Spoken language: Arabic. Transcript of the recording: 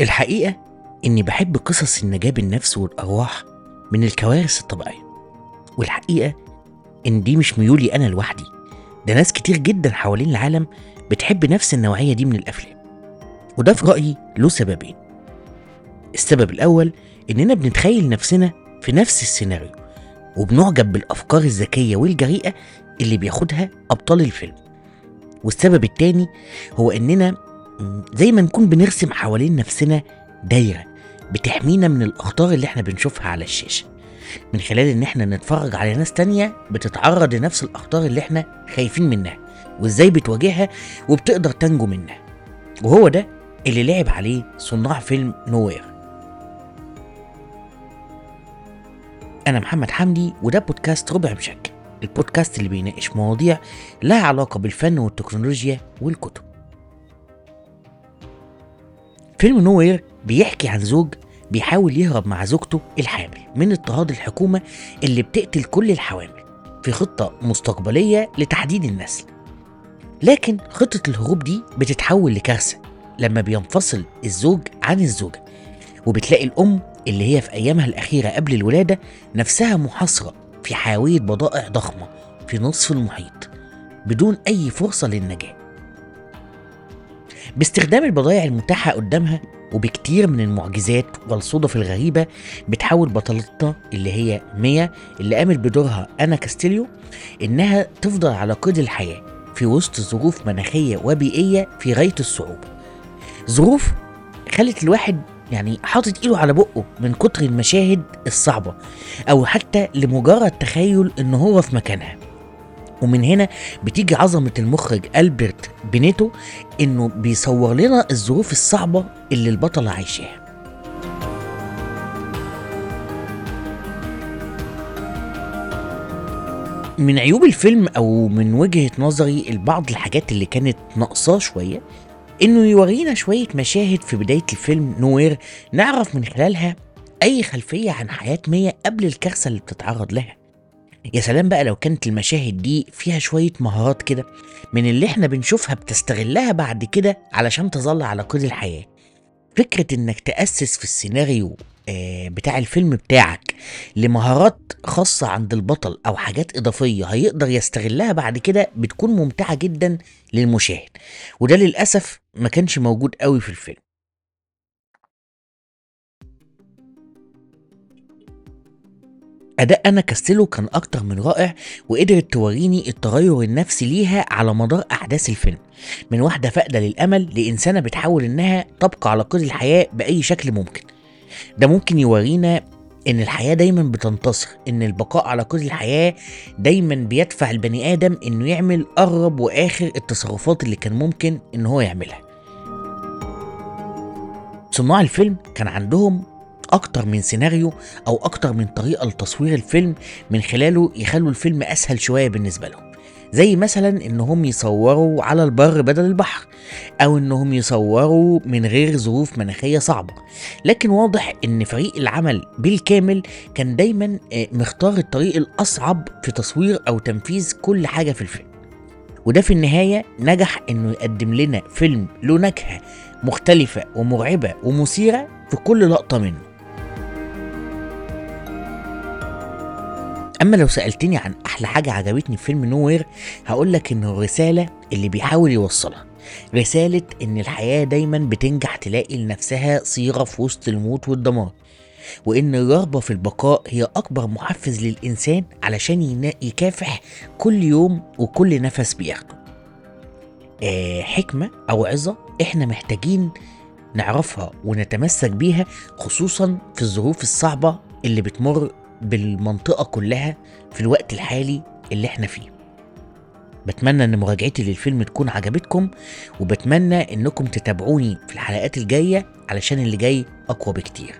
الحقيقة إني بحب قصص النجاة بالنفس والأرواح من الكوارث الطبيعية والحقيقة إن دي مش ميولي أنا لوحدي. ده ناس كتير جدا حوالين العالم بتحب نفس النوعية دي من الأفلام وده في رأيي له سببين. السبب الأول إننا بنتخيل نفسنا في نفس السيناريو وبنعجب بالأفكار الذكية والجريئة اللي بياخدها أبطال الفيلم. والسبب التاني هو إننا زي ما نكون بنرسم حوالين نفسنا دايرة بتحمينا من الأخطار اللي إحنا بنشوفها على الشاشة. من خلال إن إحنا نتفرج على ناس تانية بتتعرض لنفس الأخطار اللي إحنا خايفين منها وإزاي بتواجهها وبتقدر تنجو منها. وهو ده اللي لعب عليه صناع فيلم نوير. أنا محمد حمدي وده بودكاست ربع مشك البودكاست اللي بيناقش مواضيع لها علاقة بالفن والتكنولوجيا والكتب. فيلم نوير بيحكي عن زوج بيحاول يهرب مع زوجته الحامل من اضطهاد الحكومة اللي بتقتل كل الحوامل في خطة مستقبلية لتحديد النسل. لكن خطة الهروب دي بتتحول لكارثة لما بينفصل الزوج عن الزوجة وبتلاقي الأم اللي هي في أيامها الأخيرة قبل الولادة نفسها محاصرة في حاوية بضائع ضخمة في نصف المحيط بدون أي فرصة للنجاة. باستخدام البضائع المتاحة قدامها وبكتير من المعجزات والصدف الغريبة بتحاول بطلتنا اللي هي ميا اللي قامت بدورها أنا كاستيليو إنها تفضل على قيد الحياة في وسط ظروف مناخية وبيئية في غاية الصعوبة. ظروف خلت الواحد يعني حاطط إيده على بقه من كتر المشاهد الصعبة أو حتى لمجرد تخيل إن هو في مكانها. ومن هنا بتيجي عظمة المخرج ألبرت بينيتو إنه بيصور لنا الظروف الصعبة اللي البطلة عايشاها. من عيوب الفيلم أو من وجهة نظري البعض الحاجات اللي كانت ناقصاه شوية إنه يورينا شوية مشاهد في بداية الفيلم نوير نعرف من خلالها أي خلفية عن حياة مية قبل الكارثة اللي بتتعرض لها. يا سلام بقى لو كانت المشاهد دي فيها شوية مهارات كده من اللي إحنا بنشوفها بتستغلها بعد كده علشان تظل على قيد الحياة. فكرة إنك تأسس في السيناريو آه، بتاع الفيلم بتاعك لمهارات خاصة عند البطل أو حاجات إضافية هيقدر يستغلها بعد كده بتكون ممتعة جدا للمشاهد. وده للأسف ما كانش موجود قوي في الفيلم. أداء أنا كاستيلو كان أكتر من رائع وقدرت توريني التغير النفسي ليها على مدار أحداث الفيلم. من واحدة فاقدة للأمل لإنسانة بتحاول إنها تبقى على قيد الحياة بأي شكل ممكن. ده ممكن يورينا إن الحياة دايما بتنتصر إن البقاء على قيد الحياة دايما بيدفع البني آدم إنه يعمل أقرب وآخر التصرفات اللي كان ممكن إن هو يعملها. صناع الفيلم كان عندهم أكتر من سيناريو أو أكتر من طريقة لتصوير الفيلم من خلاله يخلوا الفيلم أسهل شوية بالنسبة لهم. زي مثلا إنهم يصوروا على البر بدل البحر أو إنهم يصوروا من غير ظروف مناخية صعبة. لكن واضح إن فريق العمل بالكامل كان دايما آه، مختار الطريق الأصعب في تصوير أو تنفيذ كل حاجة في الفيلم. وده في النهاية نجح إنه يقدم لنا فيلم له نكهة مختلفة ومرعبة ومثيرة في كل لقطة منه. أما لو سألتني عن أحلى حاجة عجبتني في فيلم نوير هقول لك إن الرسالة اللي بيحاول يوصلها. رسالة إن الحياة دايما بتنجح تلاقي لنفسها صيغة في وسط الموت والدمار. وإن الرغبة في البقاء هي أكبر محفز للإنسان علشان يكافح كل يوم وكل نفس بياخده. آه حكمة أو عظة إحنا محتاجين نعرفها ونتمسك بيها خصوصا في الظروف الصعبة اللي بتمر بالمنطقة كلها في الوقت الحالي اللي إحنا فيه. بتمنى إن مراجعتي للفيلم تكون عجبتكم وبتمنى إنكم تتابعوني في الحلقات الجاية علشان اللي جاي أقوى بكتير.